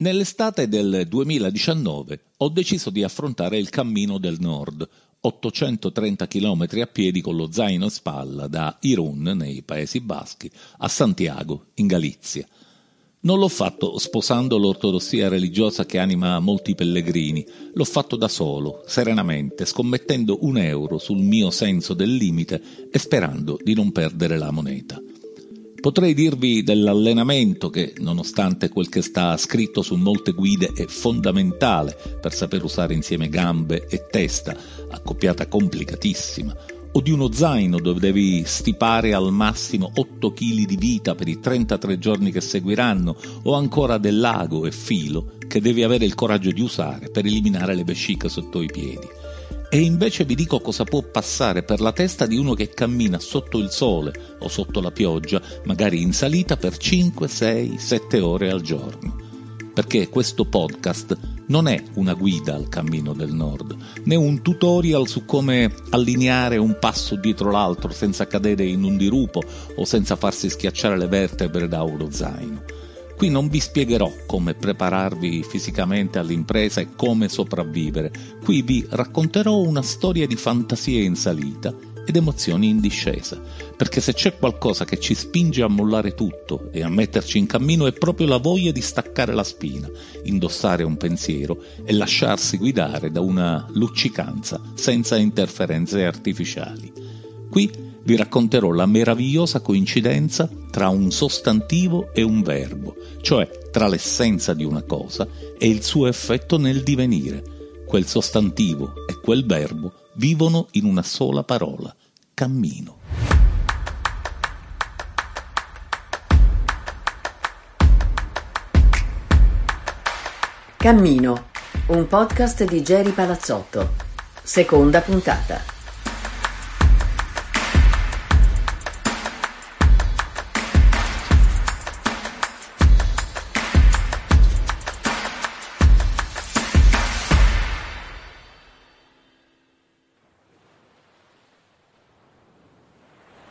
Nell'estate del 2019 ho deciso di affrontare il Cammino del Nord, 830 km a piedi con lo zaino in spalla da Irun, nei Paesi Baschi, a Santiago, in Galizia. Non l'ho fatto sposando l'ortodossia religiosa che anima molti pellegrini, l'ho fatto da solo, serenamente, scommettendo un euro sul mio senso del limite e sperando di non perdere la moneta. Potrei dirvi dell'allenamento che, nonostante quel che sta scritto su molte guide, è fondamentale per saper usare insieme gambe e testa, accoppiata complicatissima, o di uno zaino dove devi stipare al massimo 8 kg di vita per i 33 giorni che seguiranno, o ancora del lago e filo che devi avere il coraggio di usare per eliminare le vesciche sotto i piedi. E invece vi dico cosa può passare per la testa di uno che cammina sotto il sole o sotto la pioggia, magari in salita per 5, 6, 7 ore al giorno. Perché questo podcast non è una guida al cammino del nord, né un tutorial su come allineare un passo dietro l'altro senza cadere in un dirupo o senza farsi schiacciare le vertebre da uno zaino Qui non vi spiegherò come prepararvi fisicamente all'impresa e come sopravvivere. Qui vi racconterò una storia di fantasia in salita ed emozioni in discesa, perché se c'è qualcosa che ci spinge a mollare tutto e a metterci in cammino è proprio la voglia di staccare la spina, indossare un pensiero e lasciarsi guidare da una luccicanza senza interferenze artificiali. Qui vi racconterò la meravigliosa coincidenza tra un sostantivo e un verbo, cioè tra l'essenza di una cosa e il suo effetto nel divenire. Quel sostantivo e quel verbo vivono in una sola parola, cammino. Cammino, un podcast di Geri Palazzotto. Seconda puntata.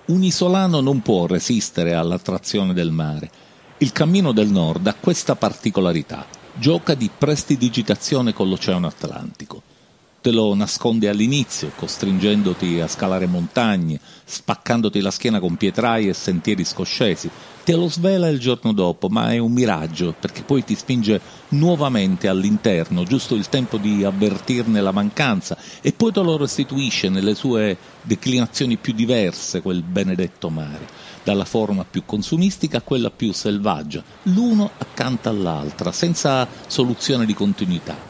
Un isolano non può resistere all'attrazione del mare. Il cammino del nord ha questa particolarità, gioca di prestidigitazione con l'Oceano Atlantico te lo nasconde all'inizio, costringendoti a scalare montagne, spaccandoti la schiena con pietrai e sentieri scoscesi. Te lo svela il giorno dopo, ma è un miraggio, perché poi ti spinge nuovamente all'interno, giusto il tempo di avvertirne la mancanza, e poi te lo restituisce nelle sue declinazioni più diverse, quel benedetto mare, dalla forma più consumistica a quella più selvaggia, l'uno accanto all'altra, senza soluzione di continuità.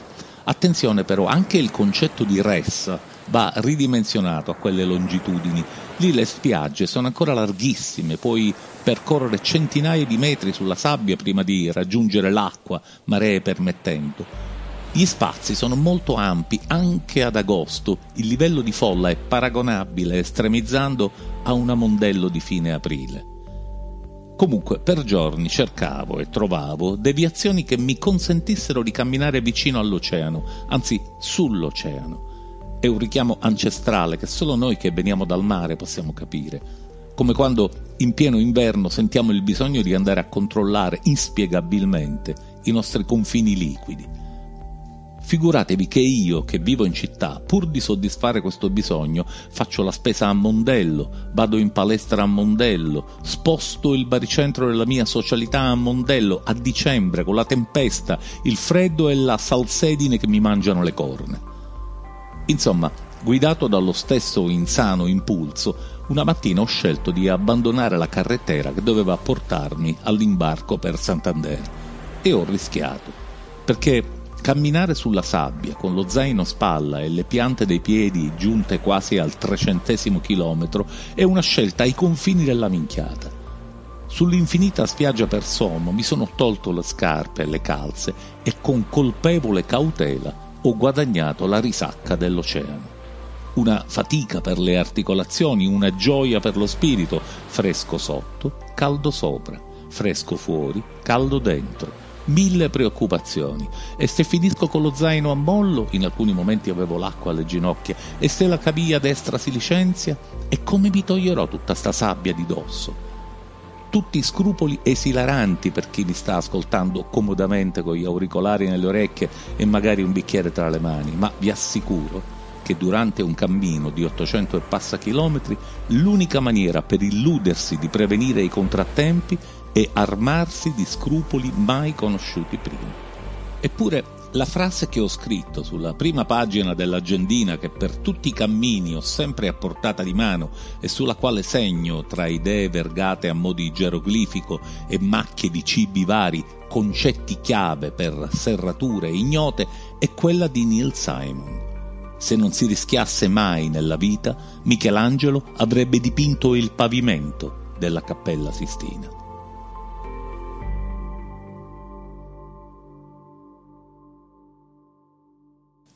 Attenzione però, anche il concetto di res va ridimensionato a quelle longitudini. Lì le spiagge sono ancora larghissime, puoi percorrere centinaia di metri sulla sabbia prima di raggiungere l'acqua, maree permettendo. Gli spazi sono molto ampi anche ad agosto, il livello di folla è paragonabile, estremizzando, a un amondello di fine aprile. Comunque, per giorni cercavo e trovavo deviazioni che mi consentissero di camminare vicino all'oceano, anzi sull'oceano. È un richiamo ancestrale che solo noi che veniamo dal mare possiamo capire. Come quando in pieno inverno sentiamo il bisogno di andare a controllare inspiegabilmente i nostri confini liquidi Figuratevi che io, che vivo in città, pur di soddisfare questo bisogno, faccio la spesa a Mondello, vado in palestra a Mondello, sposto il baricentro della mia socialità a Mondello a dicembre con la tempesta, il freddo e la salsedine che mi mangiano le corna. Insomma, guidato dallo stesso insano impulso, una mattina ho scelto di abbandonare la carrettera che doveva portarmi all'imbarco per Santander e ho rischiato, perché Camminare sulla sabbia con lo zaino a spalla e le piante dei piedi giunte quasi al trecentesimo chilometro è una scelta ai confini della minchiata. Sull'infinita spiaggia per Somo mi sono tolto le scarpe e le calze e con colpevole cautela ho guadagnato la risacca dell'oceano. Una fatica per le articolazioni, una gioia per lo spirito, fresco sotto, caldo sopra, fresco fuori, caldo dentro mille preoccupazioni e se finisco con lo zaino a mollo, in alcuni momenti avevo l'acqua alle ginocchia, e se la caviglia destra si licenzia, e come mi toglierò tutta sta sabbia di dosso? tutti scrupoli esilaranti per chi li sta ascoltando comodamente con gli auricolari nelle orecchie e magari un bicchiere tra le mani, ma vi assicuro che durante un cammino di 800 e passa chilometri l'unica maniera per illudersi di prevenire i contrattempi è armarsi di scrupoli mai conosciuti prima. Eppure la frase che ho scritto sulla prima pagina dell'agendina che per tutti i cammini ho sempre a portata di mano e sulla quale segno tra idee vergate a mo' di geroglifico e macchie di cibi vari concetti chiave per serrature ignote è quella di Neil Simon. Se non si rischiasse mai nella vita, Michelangelo avrebbe dipinto il pavimento della Cappella Sistina.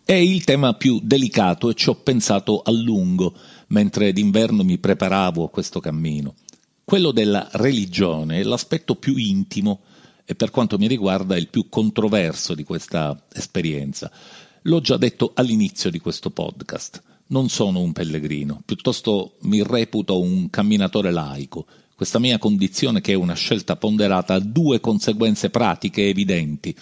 È il tema più delicato e ci ho pensato a lungo mentre d'inverno mi preparavo a questo cammino. Quello della religione è l'aspetto più intimo e per quanto mi riguarda il più controverso di questa esperienza. L'ho già detto all'inizio di questo podcast. Non sono un pellegrino, piuttosto mi reputo un camminatore laico. Questa mia condizione, che è una scelta ponderata, ha due conseguenze pratiche evidenti.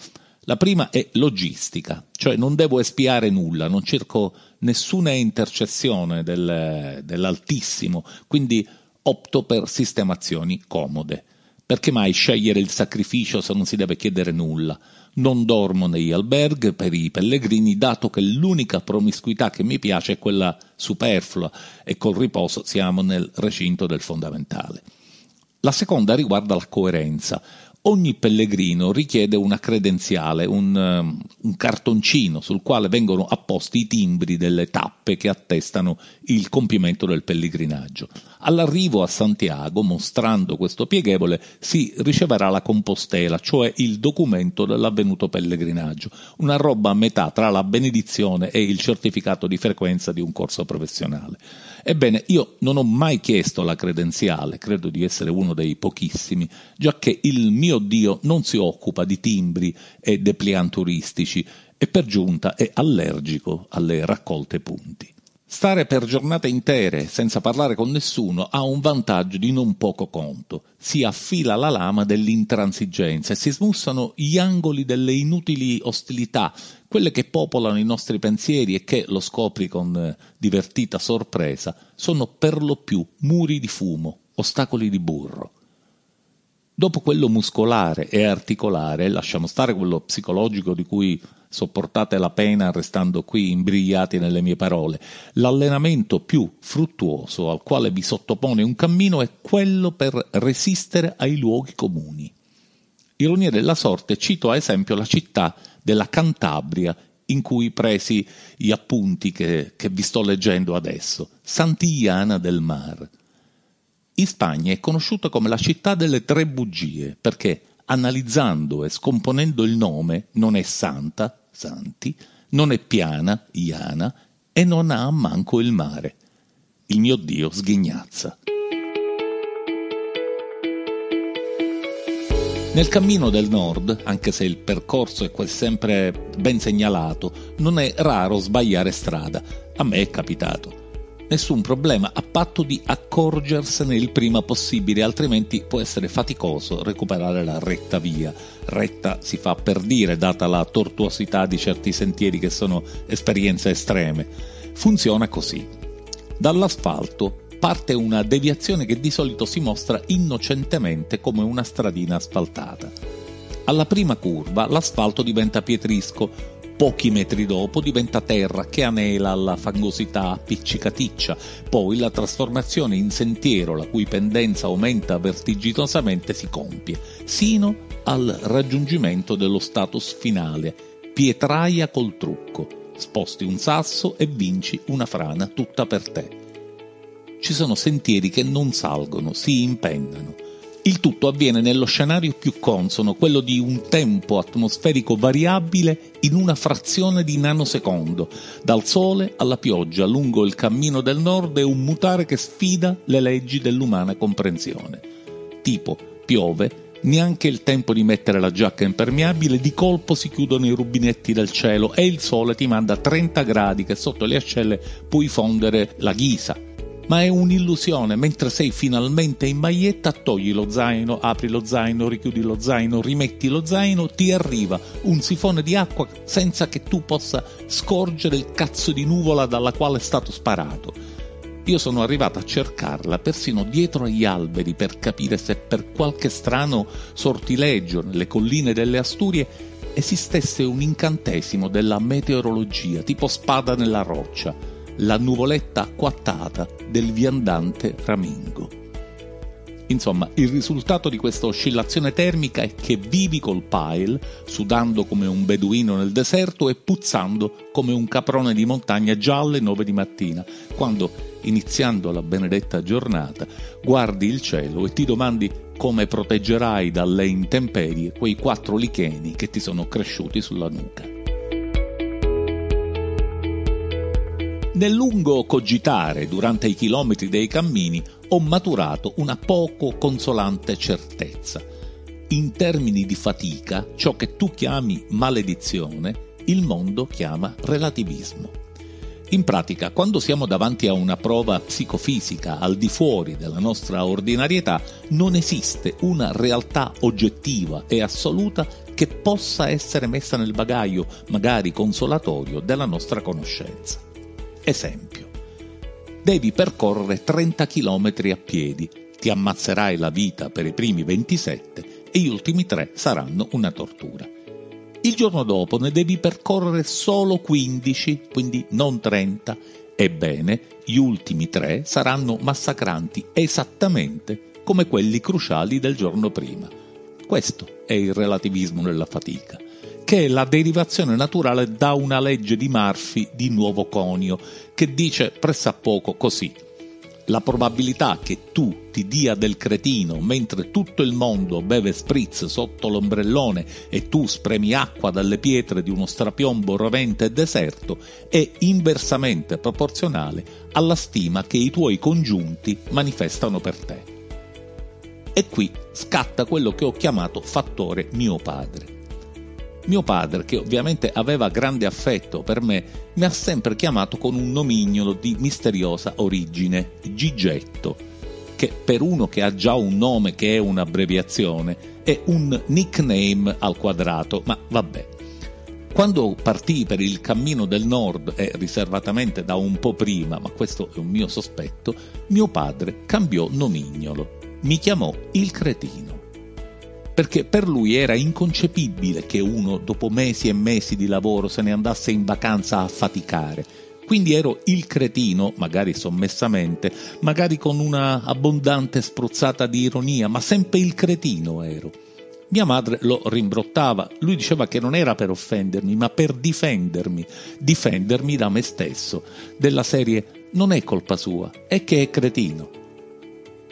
La prima è logistica, cioè non devo espiare nulla, non cerco nessuna intercessione del, dell'Altissimo, quindi opto per sistemazioni comode. Perché mai scegliere il sacrificio se non si deve chiedere nulla? Non dormo negli alberghi per i pellegrini, dato che l'unica promiscuità che mi piace è quella superflua e col riposo siamo nel recinto del fondamentale. La seconda riguarda la coerenza ogni pellegrino richiede una credenziale, un, um, un, cartoncino sul quale vengono apposti i timbri delle tappe che attestano il compimento del pellegrinaggio. All'arrivo a Santiago, mostrando questo pieghevole, si riceverà la compostela, cioè il documento dell'avvenuto pellegrinaggio, una roba a metà tra la benedizione e il certificato di frequenza di un corso professionale. Ebbene, io non ho mai chiesto la credenziale, credo di essere uno dei pochissimi, giacché il mio Dio non si occupa di timbri e depliant turistici e per giunta è allergico alle raccolte punti. Stare per giornate intere senza parlare con nessuno ha un vantaggio di non poco conto. Si affila la lama dell'intransigenza e si smussano gli angoli delle inutili ostilità, quelle che popolano i nostri pensieri e che, lo scopri con eh, divertita sorpresa, sono per lo più muri di fumo, ostacoli di burro. Dopo quello muscolare e articolare, lasciamo stare quello psicologico di cui sopportate la pena restando qui imbrigliati nelle mie parole. L'allenamento più fruttuoso al quale vi sottopone un cammino è quello per resistere ai luoghi comuni. Ironia della sorte, cito a esempio la città della Cantabria in cui presi gli appunti che, che vi sto leggendo adesso, Santillana del Mar. In Spagna è conosciuta come la città delle tre bugie perché analizzando e scomponendo il nome non è santa, santi, non è piana, iana, e non ha manco il mare. Il mio Dio sghignazza. Nel cammino del nord, anche se il percorso è quasi sempre ben segnalato, non è raro sbagliare strada. A me è capitato nessun problema a patto di accorgersene il prima possibile, altrimenti può essere faticoso recuperare la retta via. Retta si fa per dire, data la tortuosità di certi sentieri che sono esperienze estreme. Funziona così. Dall'asfalto parte una deviazione che di solito si mostra innocentemente come una stradina asfaltata. Alla prima curva l'asfalto diventa pietrisco, Pochi metri dopo diventa terra che anela alla fangosità appiccicaticcia, poi la trasformazione in sentiero, la cui pendenza aumenta vertiginosamente, si compie, sino al raggiungimento dello status finale, pietraia col trucco, sposti un sasso e vinci una frana tutta per te. Ci sono sentieri che non salgono, si impennano, il tutto avviene nello scenario più consono, quello di un tempo atmosferico variabile in una frazione di nanosecondo. Dal sole alla pioggia lungo il cammino del nord è un mutare che sfida le leggi dell'umana comprensione. Tipo, piove, neanche il tempo di mettere la giacca impermeabile, di colpo si chiudono i rubinetti del cielo e il sole ti manda 30 gradi che sotto le ascelle puoi fondere la ghisa ma è un'illusione. Mentre sei finalmente in maglietta, togli lo zaino, apri lo zaino, richiudi lo zaino, rimetti lo zaino, ti arriva un sifone di acqua senza che tu possa scorgere il cazzo di nuvola dalla quale è stato sparato. Io sono arrivato a cercarla persino dietro agli alberi per capire se per qualche strano sortileggio nelle colline delle Asturie esistesse un incantesimo della meteorologia, tipo spada nella roccia, la nuvoletta acquattata del viandante Ramingo. Insomma, il risultato di questa oscillazione termica è che vivi col pile, sudando come un beduino nel deserto e puzzando come un caprone di montagna già alle nove di mattina, quando, iniziando la benedetta giornata, guardi il cielo e ti domandi come proteggerai dalle intemperie quei quattro licheni che ti sono cresciuti sulla nuca. Nel lungo cogitare durante i chilometri dei cammini ho maturato una poco consolante certezza. In termini di fatica, ciò che tu chiami maledizione, il mondo chiama relativismo. In pratica, quando siamo davanti a una prova psicofisica al di fuori della nostra ordinarietà, non esiste una realtà oggettiva e assoluta che possa essere messa nel bagaglio, magari consolatorio, della nostra conoscenza. Esempio. Devi percorrere 30 km a piedi, ti ammazzerai la vita per i primi 27 e gli ultimi 3 saranno una tortura. Il giorno dopo ne devi percorrere solo 15, quindi non 30. Ebbene, gli ultimi tre saranno massacranti esattamente come quelli cruciali del giorno prima. Questo è il relativismo nella fatica, che è la derivazione naturale da una legge di Murphy di nuovo conio, che dice pressappoco così la probabilità che tu ti dia del cretino mentre tutto il mondo beve spritz sotto l'ombrellone e tu spremi acqua dalle pietre di uno strapiombo rovente e deserto è inversamente proporzionale alla stima che i tuoi congiunti manifestano per te. E qui scatta quello che ho chiamato fattore mio padre. Mio padre, che ovviamente aveva grande affetto per me, mi ha sempre chiamato con un nomignolo di misteriosa origine, Gigetto, che per uno che ha già un nome che è un'abbreviazione, è un nickname al quadrato, ma vabbè. Quando partii per il cammino del nord e riservatamente da un po' prima, ma questo è un mio sospetto, mio padre cambiò nomignolo. Mi chiamò il cretino perché per lui era inconcepibile che uno dopo mesi e mesi di lavoro se ne andasse in vacanza a faticare. Quindi ero il cretino, magari sommessamente, magari con una abbondante spruzzata di ironia, ma sempre il cretino ero. Mia madre lo rimbrottava, lui diceva che non era per offendermi, ma per difendermi, difendermi da me stesso, della serie non è colpa sua, è che è cretino.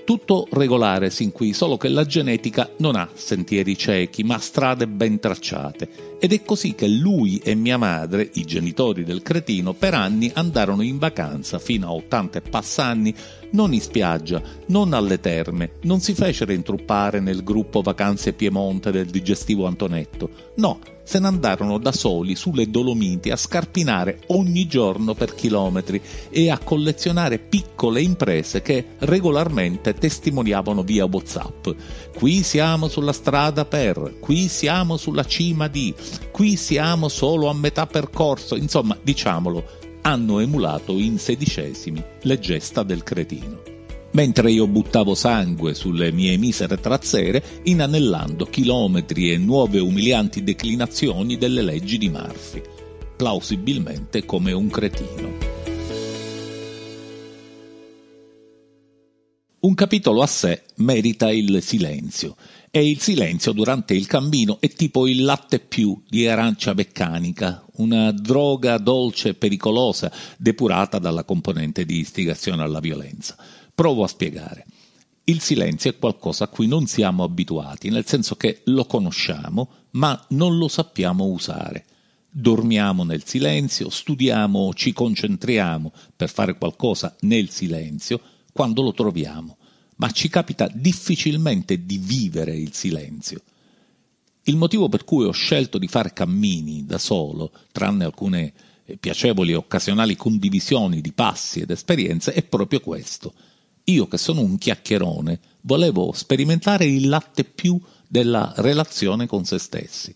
Tutto regolare sin qui, solo che la genetica non ha sentieri ciechi, ma strade ben tracciate. Ed è così che lui e mia madre, i genitori del cretino, per anni andarono in vacanza fino a 80 e passanni non in spiaggia, non alle terme, non si fecero intruppare nel gruppo Vacanze Piemonte del digestivo Antonetto. No, se ne andarono da soli sulle Dolomiti a scarpinare ogni giorno per chilometri e a collezionare piccole imprese che regolarmente testimoniavano via WhatsApp. Qui siamo sulla strada per, qui siamo sulla cima di, qui siamo solo a metà percorso, insomma, diciamolo, hanno emulato in sedicesimi le gesta del cretino. Mentre io buttavo sangue sulle mie misere trazzere, inanellando chilometri e nuove umilianti declinazioni delle leggi di Murphy, plausibilmente come un cretino. Un capitolo a sé merita il silenzio, e il silenzio durante il cammino è tipo il latte più di arancia meccanica, una droga dolce e pericolosa depurata dalla componente di istigazione alla violenza. Provo a spiegare. Il silenzio è qualcosa a cui non siamo abituati, nel senso che lo conosciamo, ma non lo sappiamo usare. Dormiamo nel silenzio, studiamo, ci concentriamo per fare qualcosa nel silenzio quando lo troviamo ma ci capita difficilmente di vivere il silenzio. Il motivo per cui ho scelto di fare cammini da solo, tranne alcune piacevoli e occasionali condivisioni di passi ed esperienze è proprio questo. Io che sono un chiacchierone volevo sperimentare il latte più della relazione con se stessi.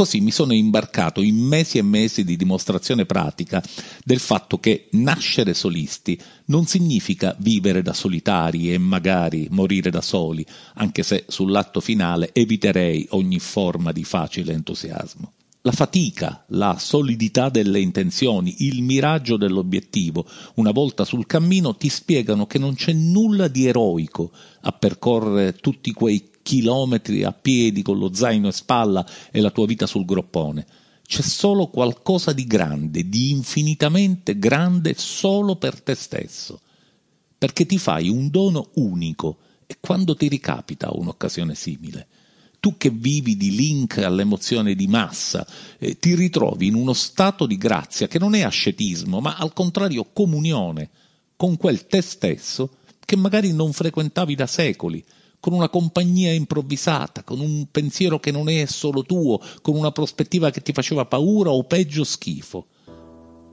Così mi sono imbarcato in mesi e mesi di dimostrazione pratica del fatto che nascere solisti non significa vivere da solitari e magari morire da soli, anche se sull'atto finale eviterei ogni forma di facile entusiasmo. La fatica, la solidità delle intenzioni, il miraggio dell'obiettivo, una volta sul cammino, ti spiegano che non c'è nulla di eroico a percorrere tutti quei chilometri a piedi con lo zaino in spalla e la tua vita sul groppone. C'è solo qualcosa di grande, di infinitamente grande solo per te stesso, perché ti fai un dono unico e quando ti ricapita un'occasione simile tu che vivi di link all'emozione di massa, eh, ti ritrovi in uno stato di grazia che non è ascetismo, ma al contrario comunione con quel te stesso che magari non frequentavi da secoli, con una compagnia improvvisata, con un pensiero che non è solo tuo, con una prospettiva che ti faceva paura o peggio schifo.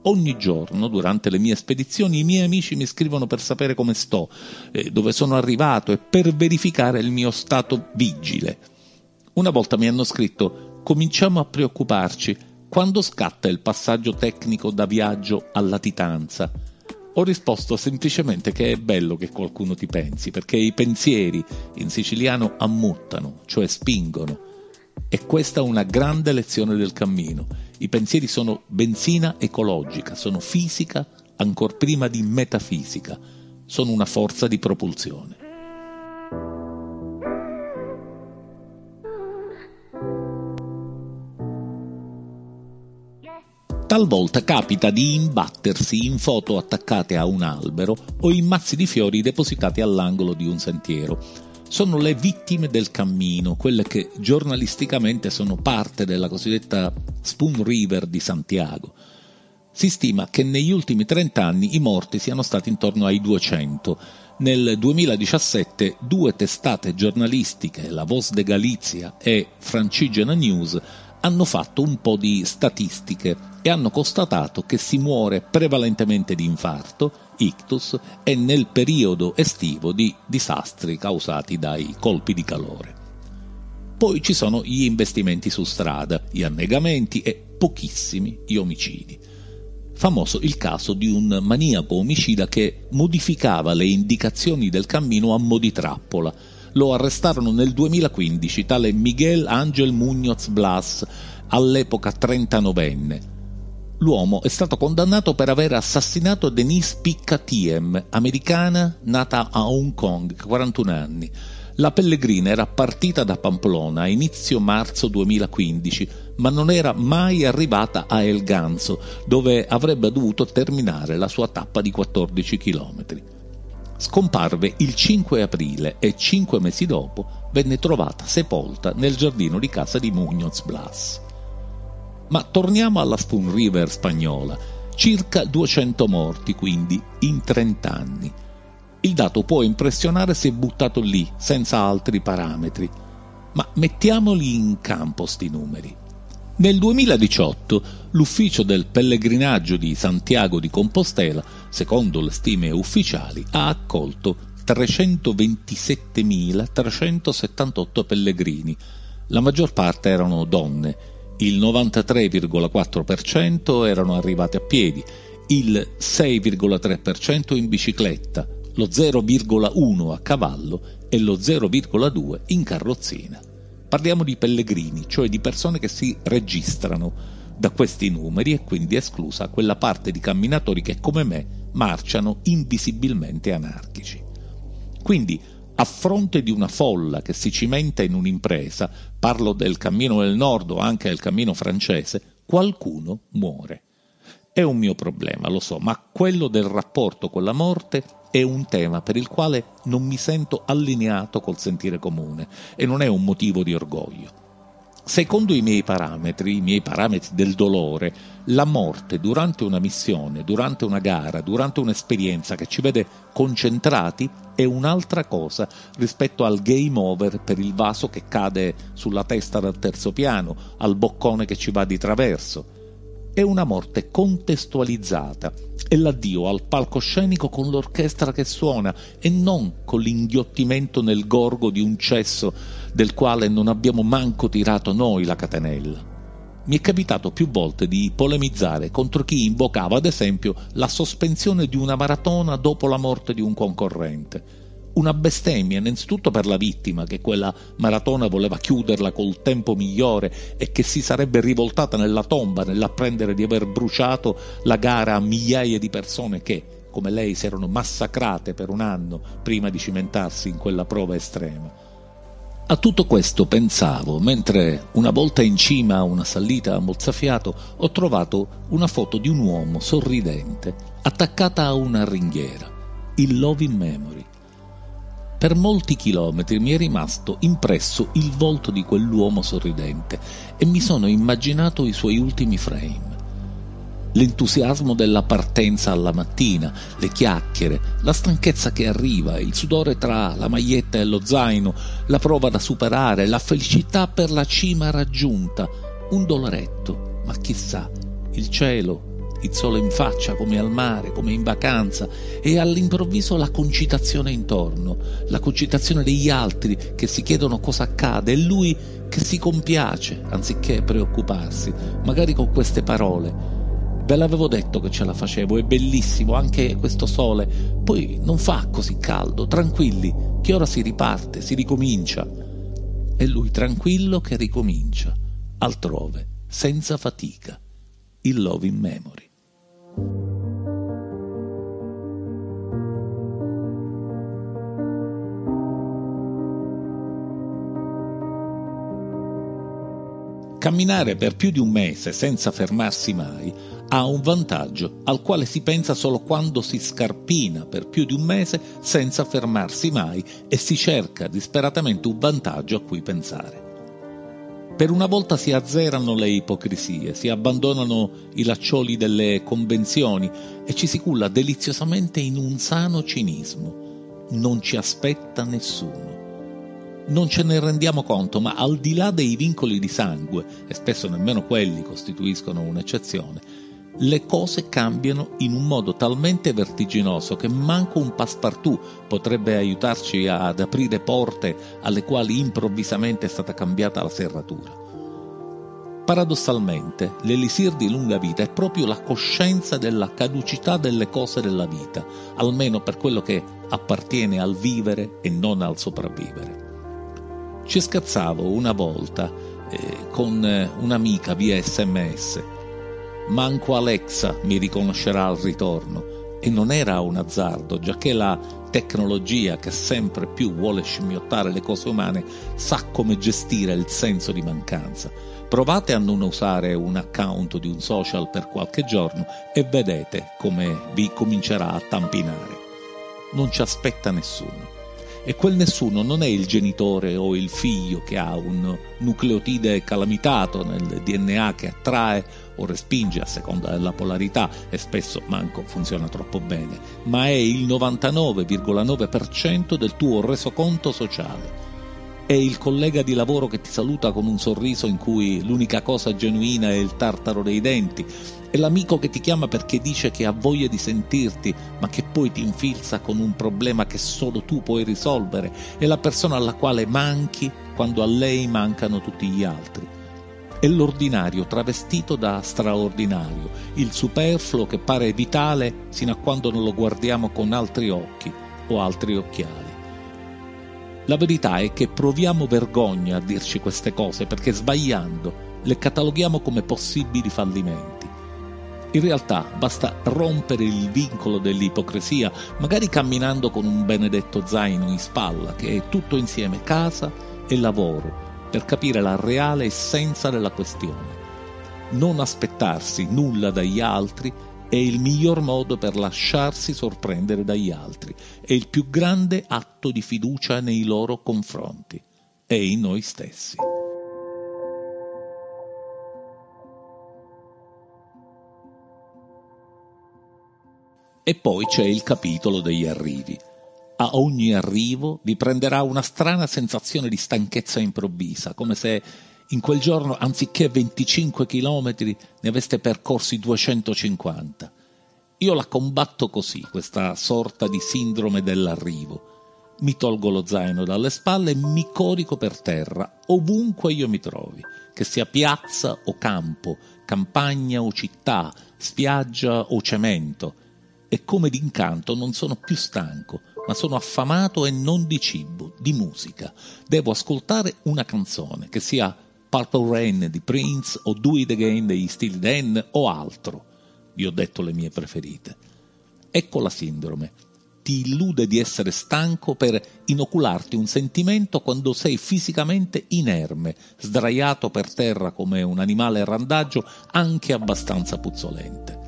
Ogni giorno, durante le mie spedizioni, i miei amici mi scrivono per sapere come sto, eh, dove sono arrivato e per verificare il mio stato vigile. Una volta mi hanno scritto cominciamo a preoccuparci quando scatta il passaggio tecnico da viaggio a latitanza. Ho risposto semplicemente che è bello che qualcuno ti pensi, perché i pensieri in siciliano ammuttano, cioè spingono. E questa è una grande lezione del cammino. I pensieri sono benzina ecologica, sono fisica ancor prima di metafisica, sono una forza di propulsione. Talvolta capita di imbattersi in foto attaccate a un albero o in mazzi di fiori depositati all'angolo di un sentiero. Sono le vittime del cammino, quelle che giornalisticamente sono parte della cosiddetta Spoon River di Santiago. Si stima che negli ultimi 30 anni i morti siano stati intorno ai 200. Nel 2017 due testate giornalistiche, la Voz de Galizia e Francigena News, hanno fatto un po' di statistiche e hanno constatato che si muore prevalentemente di infarto, ictus e nel periodo estivo di disastri causati dai colpi di calore. Poi ci sono gli investimenti su strada, gli annegamenti e pochissimi gli omicidi. Famoso il caso di un maniaco omicida che modificava le indicazioni del cammino a mo' di trappola, lo arrestarono nel 2015 tale Miguel Angel Muñoz Blas, all'epoca 39enne. L'uomo è stato condannato per aver assassinato Denise Piccatiem, americana nata a Hong Kong, 41 anni. La pellegrina era partita da Pamplona a inizio marzo 2015, ma non era mai arrivata a El Ganzo, dove avrebbe dovuto terminare la sua tappa di 14 chilometri scomparve il 5 aprile e cinque mesi dopo venne trovata sepolta nel giardino di casa di Muñoz Blas. Ma torniamo alla Spoon River spagnola, circa 200 morti quindi in 30 anni. Il dato può impressionare se buttato lì, senza altri parametri, ma mettiamoli in campo sti numeri. Nel 2018 l'ufficio del pellegrinaggio di Santiago di Compostela, secondo le stime ufficiali, ha accolto 327.378 pellegrini. La maggior parte erano donne, il 93,4% erano arrivate a piedi, il 6,3% in bicicletta, lo 0,1% a cavallo e lo 0,2% in carrozzina. Parliamo di pellegrini, cioè di persone che si registrano da questi numeri e quindi esclusa quella parte di camminatori che come me marciano invisibilmente anarchici. Quindi, a fronte di una folla che si cimenta in un'impresa, parlo del cammino del nord o anche del cammino francese, qualcuno muore. È un mio problema, lo so, ma quello del rapporto con la morte è un tema per il quale non mi sento allineato col sentire comune e non è un motivo di orgoglio. Secondo i miei parametri, i miei parametri del dolore, la morte durante una missione, durante una gara, durante un'esperienza che ci vede concentrati è un'altra cosa rispetto al game over per il vaso che cade sulla testa dal terzo piano, al boccone che ci va di traverso. È una morte contestualizzata, è l'addio al palcoscenico con l'orchestra che suona e non con l'inghiottimento nel gorgo di un cesso del quale non abbiamo manco tirato noi la catenella. Mi è capitato più volte di polemizzare contro chi invocava, ad esempio, la sospensione di una maratona dopo la morte di un concorrente. Una bestemmia innanzitutto per la vittima, che quella maratona voleva chiuderla col tempo migliore e che si sarebbe rivoltata nella tomba nell'apprendere di aver bruciato la gara a migliaia di persone che, come lei, si erano massacrate per un anno prima di cimentarsi in quella prova estrema. A tutto questo pensavo mentre una volta in cima a una salita a mozzafiato ho trovato una foto di un uomo sorridente attaccata a una ringhiera, il Love in Memory. Per molti chilometri mi è rimasto impresso il volto di quell'uomo sorridente e mi sono immaginato i suoi ultimi frame. L'entusiasmo della partenza alla mattina, le chiacchiere, la stanchezza che arriva, il sudore tra la maglietta e lo zaino, la prova da superare, la felicità per la cima raggiunta, un doloretto, ma chissà, il cielo, il sole in faccia come al mare, come in vacanza, e all'improvviso la concitazione intorno, la concitazione degli altri che si chiedono cosa accade e lui che si compiace anziché preoccuparsi, magari con queste parole Ve l'avevo detto che ce la facevo, è bellissimo anche questo sole. Poi non fa così caldo, tranquilli, che ora si riparte, si ricomincia. E lui tranquillo che ricomincia, altrove, senza fatica. Il love in memory. Camminare per più di un mese senza fermarsi mai ha un vantaggio al quale si pensa solo quando si scarpina per più di un mese senza fermarsi mai e si cerca disperatamente un vantaggio a cui pensare. Per una volta si azzerano le ipocrisie, si abbandonano i laccioli delle convenzioni e ci si culla deliziosamente in un sano cinismo. Non ci aspetta nessuno non ce ne rendiamo conto, ma al di là dei vincoli di sangue, e spesso nemmeno quelli costituiscono un'eccezione, le cose cambiano in un modo talmente vertiginoso che manco un passepartout potrebbe aiutarci ad aprire porte alle quali improvvisamente è stata cambiata la serratura. Paradossalmente, l'elisir di lunga vita è proprio la coscienza della caducità delle cose della vita, almeno per quello che appartiene al vivere e non al sopravvivere. Ci scherzavo una volta eh, con eh, un'amica via sms. Manco Alexa mi riconoscerà al ritorno. E non era un azzardo, giacché la tecnologia che sempre più vuole scimmiottare le cose umane sa come gestire il senso di mancanza. Provate a non usare un account di un social per qualche giorno e vedete come vi comincerà a tampinare. Non ci aspetta nessuno e quel nessuno non è il genitore o il figlio che ha un nucleotide calamitato nel DNA che attrae o respinge a seconda della polarità e spesso manco funziona troppo bene, ma è il 99,9% del tuo resoconto sociale. È il collega di lavoro che ti saluta con un sorriso in cui l'unica cosa genuina è il tartaro dei denti, è l'amico che ti chiama perché dice che ha voglia di sentirti, ma che poi ti infilza con un problema che solo tu puoi risolvere, è la persona alla quale manchi quando a lei mancano tutti gli altri. È l'ordinario travestito da straordinario, il superfluo che pare vitale sino a quando non lo guardiamo con altri occhi o altri occhiali. La verità è che proviamo vergogna a dirci queste cose perché sbagliando le cataloghiamo come possibili fallimenti. In realtà basta rompere il vincolo dell'ipocrisia, magari camminando con un benedetto zaino in spalla, che è tutto insieme casa e lavoro, per capire la reale essenza della questione. Non aspettarsi nulla dagli altri è il miglior modo per lasciarsi sorprendere dagli altri, è il più grande atto di fiducia nei loro confronti e in noi stessi. E poi c'è il capitolo degli arrivi. A ogni arrivo vi prenderà una strana sensazione di stanchezza improvvisa, come se in quel giorno, anziché 25 chilometri, ne aveste percorsi 250. Io la combatto così, questa sorta di sindrome dell'arrivo. Mi tolgo lo zaino dalle spalle e mi corico per terra, ovunque io mi trovi, che sia piazza o campo, campagna o città, spiaggia o cemento. E come d'incanto non sono più stanco, ma sono affamato e non di cibo, di musica. Devo ascoltare una canzone, che sia Purple Rain di Prince o Do It Again degli Stili Dan o altro vi ho detto le mie preferite. Ecco la sindrome. Ti illude di essere stanco per inocularti un sentimento quando sei fisicamente inerme, sdraiato per terra come un animale randaggio anche abbastanza puzzolente.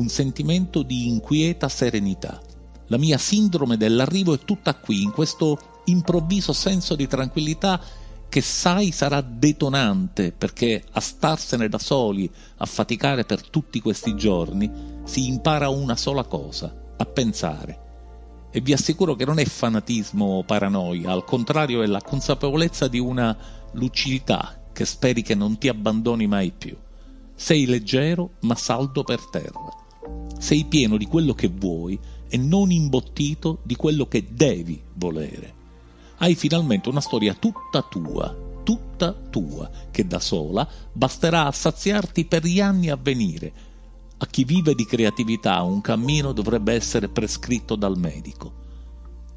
Un sentimento di inquieta serenità. La mia sindrome dell'arrivo è tutta qui, in questo improvviso senso di tranquillità che sai sarà detonante perché a starsene da soli, a faticare per tutti questi giorni, si impara una sola cosa, a pensare. E vi assicuro che non è fanatismo o paranoia, al contrario è la consapevolezza di una lucidità che speri che non ti abbandoni mai più. Sei leggero ma saldo per terra. Sei pieno di quello che vuoi e non imbottito di quello che devi volere hai finalmente una storia tutta tua, tutta tua, che da sola basterà a saziarti per gli anni a venire. A chi vive di creatività un cammino dovrebbe essere prescritto dal medico.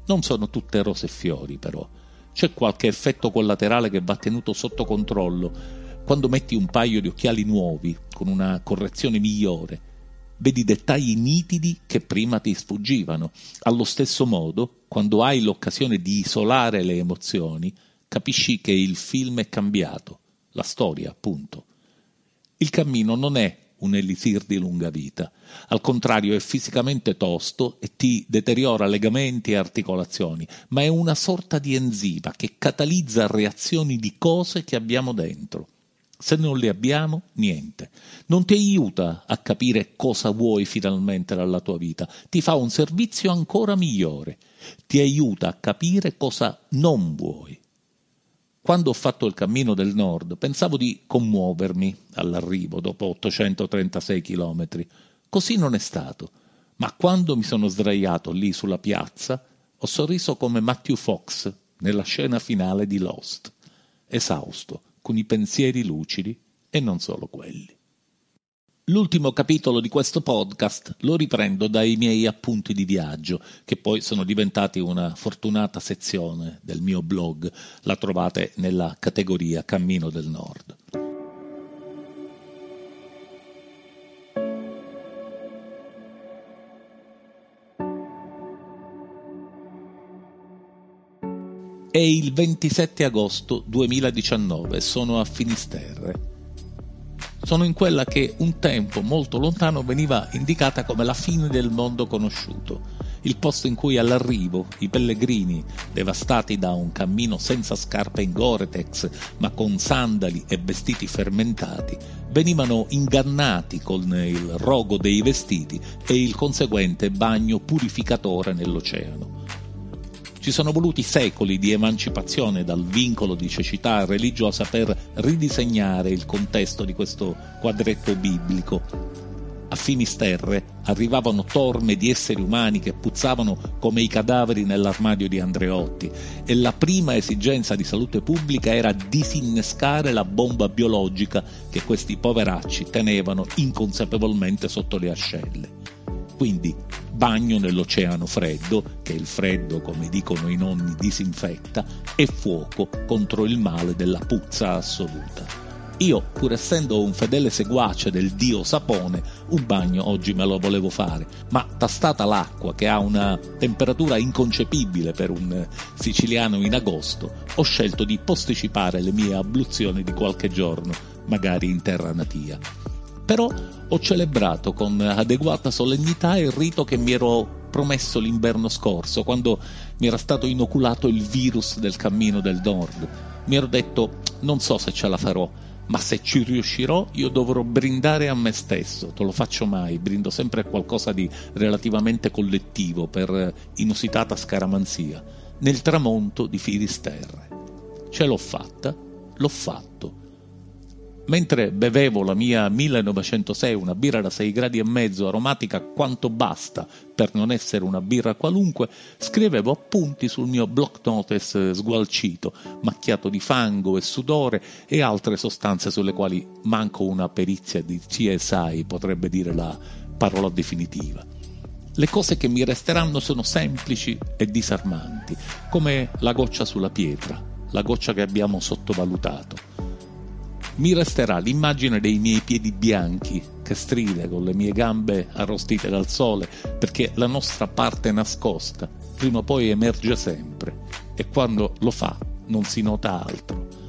Non sono tutte rose e fiori, però. C'è qualche effetto collaterale che va tenuto sotto controllo. Quando metti un paio di occhiali nuovi, con una correzione migliore, vedi dettagli nitidi che prima ti sfuggivano. Allo stesso modo, quando hai l'occasione di isolare le emozioni, capisci che il film è cambiato, la storia, appunto. Il cammino non è un elisir di lunga vita, al contrario è fisicamente tosto e ti deteriora legamenti e articolazioni, ma è una sorta di enzima che catalizza reazioni di cose che abbiamo dentro. Se non le abbiamo, niente. Non ti aiuta a capire cosa vuoi finalmente dalla tua vita, ti fa un servizio ancora migliore, ti aiuta a capire cosa non vuoi. Quando ho fatto il cammino del nord, pensavo di commuovermi all'arrivo dopo 836 chilometri. Così non è stato. Ma quando mi sono sdraiato lì sulla piazza, ho sorriso come Matthew Fox nella scena finale di Lost, esausto, con i pensieri lucidi e non solo quelli. L'ultimo capitolo di questo podcast lo riprendo dai miei appunti di viaggio, che poi sono diventati una fortunata sezione del mio blog. La trovate nella categoria Cammino del Nord. È il 27 agosto 2019, sono a Finisterre. Sono in quella che un tempo molto lontano veniva indicata come la fine del mondo conosciuto, il posto in cui all'arrivo i pellegrini, devastati da un cammino senza scarpe in Gore-Tex, ma con sandali e vestiti fermentati, venivano ingannati con il rogo dei vestiti e il conseguente bagno purificatore nell'oceano. Ci sono voluti secoli di emancipazione dal vincolo di cecità religiosa per ridisegnare il contesto di questo quadretto biblico. A Finisterre arrivavano torme di esseri umani che puzzavano come i cadaveri nell'armadio di Andreotti e la prima esigenza di salute pubblica era disinnescare la bomba biologica che questi poveracci tenevano inconsapevolmente sotto le ascelle. Quindi bagno nell'oceano freddo, che il freddo, come dicono i nonni, disinfetta, e fuoco contro il male della puzza assoluta. Io, pur essendo un fedele seguace del dio sapone, un bagno oggi me lo volevo fare, ma tastata l'acqua che ha una temperatura inconcepibile per un siciliano in agosto, ho scelto di posticipare le mie abluzioni di qualche giorno, magari in terra natia. Però ho celebrato con adeguata solennità il rito che mi ero promesso l'inverno scorso, quando mi era stato inoculato il virus del cammino del nord. Mi ero detto, non so se ce la farò, ma se ci riuscirò io dovrò brindare a me stesso, te lo faccio mai, brindo sempre a qualcosa di relativamente collettivo per inusitata scaramanzia, nel tramonto di Finisterre. Ce l'ho fatta, l'ho fatto Mentre bevevo la mia 1906, una birra da 6 gradi e mezzo, aromatica quanto basta per non essere una birra qualunque, scrivevo appunti sul mio block notice sgualcito, macchiato di fango e sudore e altre sostanze sulle quali manco una perizia di CSI potrebbe dire la parola definitiva. Le cose che mi resteranno sono semplici e disarmanti, come la goccia sulla pietra, la goccia che abbiamo sottovalutato mi resterà l'immagine dei miei piedi bianchi che stride con le mie gambe arrostite dal sole, perché la nostra parte nascosta prima o poi emerge sempre e quando lo fa non si nota altro.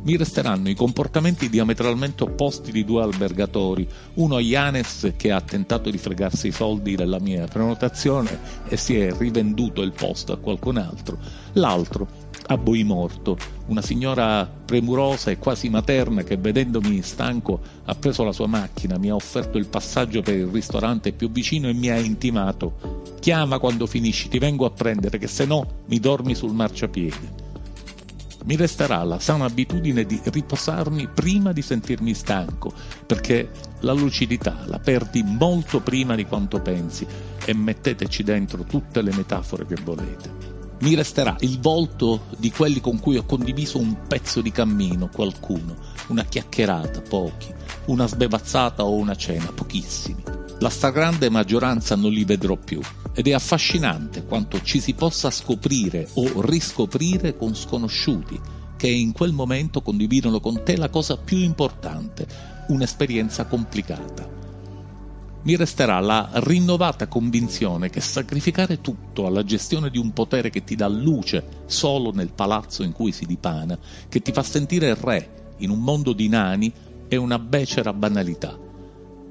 Mi resteranno i comportamenti diametralmente opposti di due albergatori, uno a Janes che ha tentato di fregarsi i soldi della mia prenotazione e si è rivenduto il posto a qualcun altro, l'altro a Boimorto, una signora premurosa e quasi materna che vedendomi stanco ha preso la sua macchina, mi ha offerto il passaggio per il ristorante più vicino e mi ha intimato chiama quando finisci, ti vengo a prendere che se no mi dormi sul marciapiede. Mi resterà la sana abitudine di riposarmi prima di sentirmi stanco, perché la lucidità la perdi molto prima di quanto pensi e metteteci dentro tutte le metafore che volete mi resterà il volto di quelli con cui ho condiviso un pezzo di cammino, qualcuno, una chiacchierata, pochi, una sbevazzata o una cena, pochissimi. La stragrande maggioranza non li vedrò più ed è affascinante quanto ci si possa scoprire o riscoprire con sconosciuti che in quel momento condividono con te la cosa più importante, un'esperienza complicata mi resterà la rinnovata convinzione che sacrificare tutto alla gestione di un potere che ti dà luce solo nel palazzo in cui si dipana, che ti fa sentire re in un mondo di nani, è una becera banalità.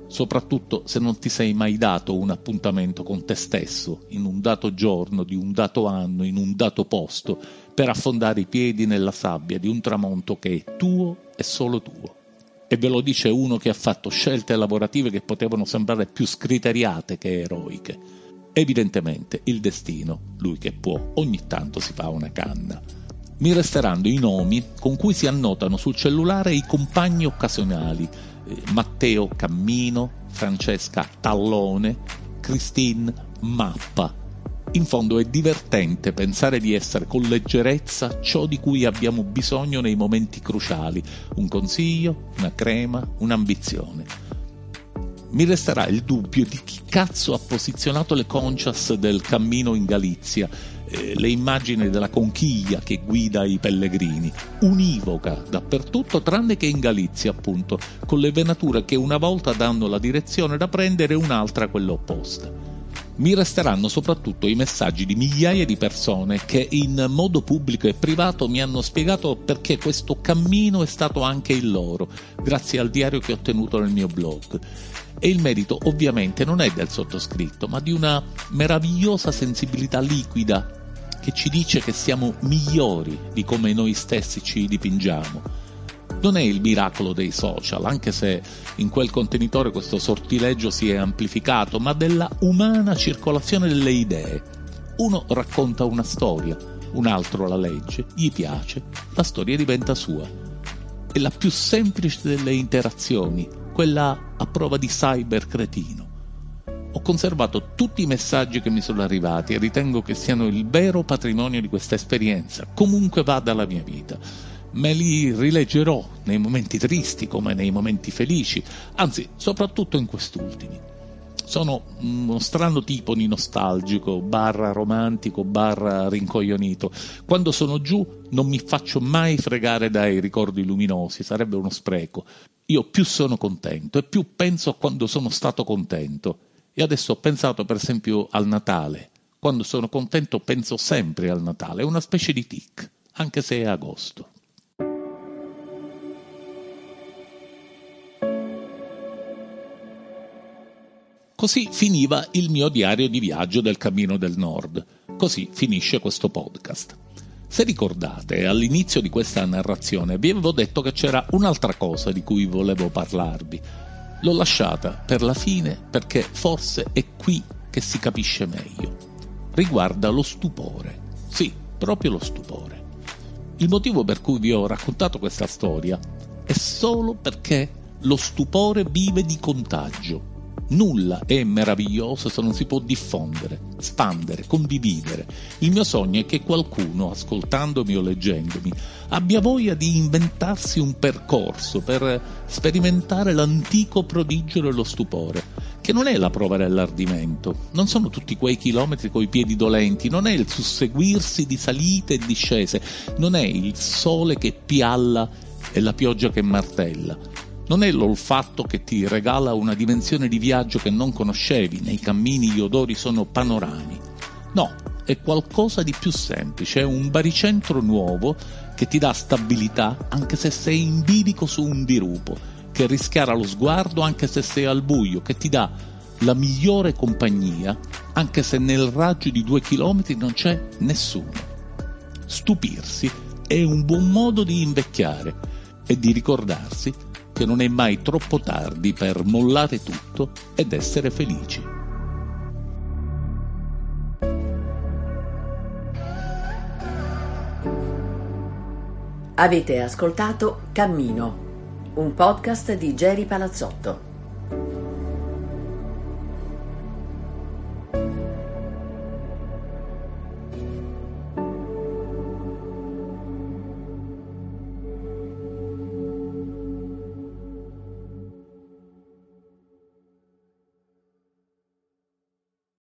Soprattutto se non ti sei mai dato un appuntamento con te stesso in un dato giorno, di un dato anno, in un dato posto, per affondare i piedi nella sabbia di un tramonto che è tuo e solo tuo e ve lo dice uno che ha fatto scelte lavorative che potevano sembrare più scriteriate che eroiche. Evidentemente il destino, lui che può, ogni tanto si fa una canna. Mi resteranno i nomi con cui si annotano sul cellulare i compagni occasionali, eh, Matteo Cammino, Francesca Tallone, Christine Mappa, in fondo è divertente pensare di essere con leggerezza ciò di cui abbiamo bisogno nei momenti cruciali, un consiglio, una crema, un'ambizione. Mi resterà il dubbio di chi cazzo ha posizionato le concias del cammino in Galizia, eh, le immagini della conchiglia che guida i pellegrini, univoca dappertutto tranne che in Galizia appunto, con le venature che una volta danno la direzione da prendere e un'altra quella opposta mi resteranno soprattutto i messaggi di migliaia di persone che in modo pubblico e privato mi hanno spiegato perché questo cammino è stato anche il loro, grazie al diario che ho tenuto nel mio blog. E il merito ovviamente non è del sottoscritto, ma di una meravigliosa sensibilità liquida che ci dice che siamo migliori di come noi stessi ci dipingiamo non è il miracolo dei social, anche se in quel contenitore questo sortileggio si è amplificato, ma della umana circolazione delle idee. Uno racconta una storia, un altro la legge, gli piace, la storia diventa sua. È la più semplice delle interazioni, quella a prova di cyber cretino. Ho conservato tutti i messaggi che mi sono arrivati e ritengo che siano il vero patrimonio di questa esperienza, comunque vada la mia vita me li rileggerò nei momenti tristi come nei momenti felici, anzi soprattutto in quest'ultimi. Sono uno strano tipo di nostalgico, barra romantico, barra rincoglionito. Quando sono giù non mi faccio mai fregare dai ricordi luminosi, sarebbe uno spreco. Io più sono contento e più penso a quando sono stato contento. E adesso ho pensato per esempio al Natale. Quando sono contento penso sempre al Natale, è una specie di tic, anche se è agosto. Così finiva il mio diario di viaggio del Cammino del Nord. Così finisce questo podcast. Se ricordate, all'inizio di questa narrazione vi avevo detto che c'era un'altra cosa di cui volevo parlarvi. L'ho lasciata per la fine perché forse è qui che si capisce meglio. Riguarda lo stupore. Sì, proprio lo stupore. Il motivo per cui vi ho raccontato questa storia è solo perché lo stupore vive di contagio. Nulla è meraviglioso se non si può diffondere, spandere, condividere. Il mio sogno è che qualcuno, ascoltandomi o leggendomi, abbia voglia di inventarsi un percorso per sperimentare l'antico prodigio dello stupore, che non è la prova dell'ardimento, non sono tutti quei chilometri coi piedi dolenti, non è il susseguirsi di salite e discese, non è il sole che pialla e la pioggia che martella non è l'olfatto che ti regala una dimensione di viaggio che non conoscevi, nei cammini gli odori sono panorami. No, è qualcosa di più semplice, è un baricentro nuovo che ti dà stabilità anche se sei in bilico su un dirupo, che rischiara lo sguardo anche se sei al buio, che ti dà la migliore compagnia anche se nel raggio di due chilometri non c'è nessuno. Stupirsi è un buon modo di invecchiare e di ricordarsi che non è mai troppo tardi per mollare tutto ed essere felici. Avete ascoltato Cammino, un podcast di Geri Palazzotto.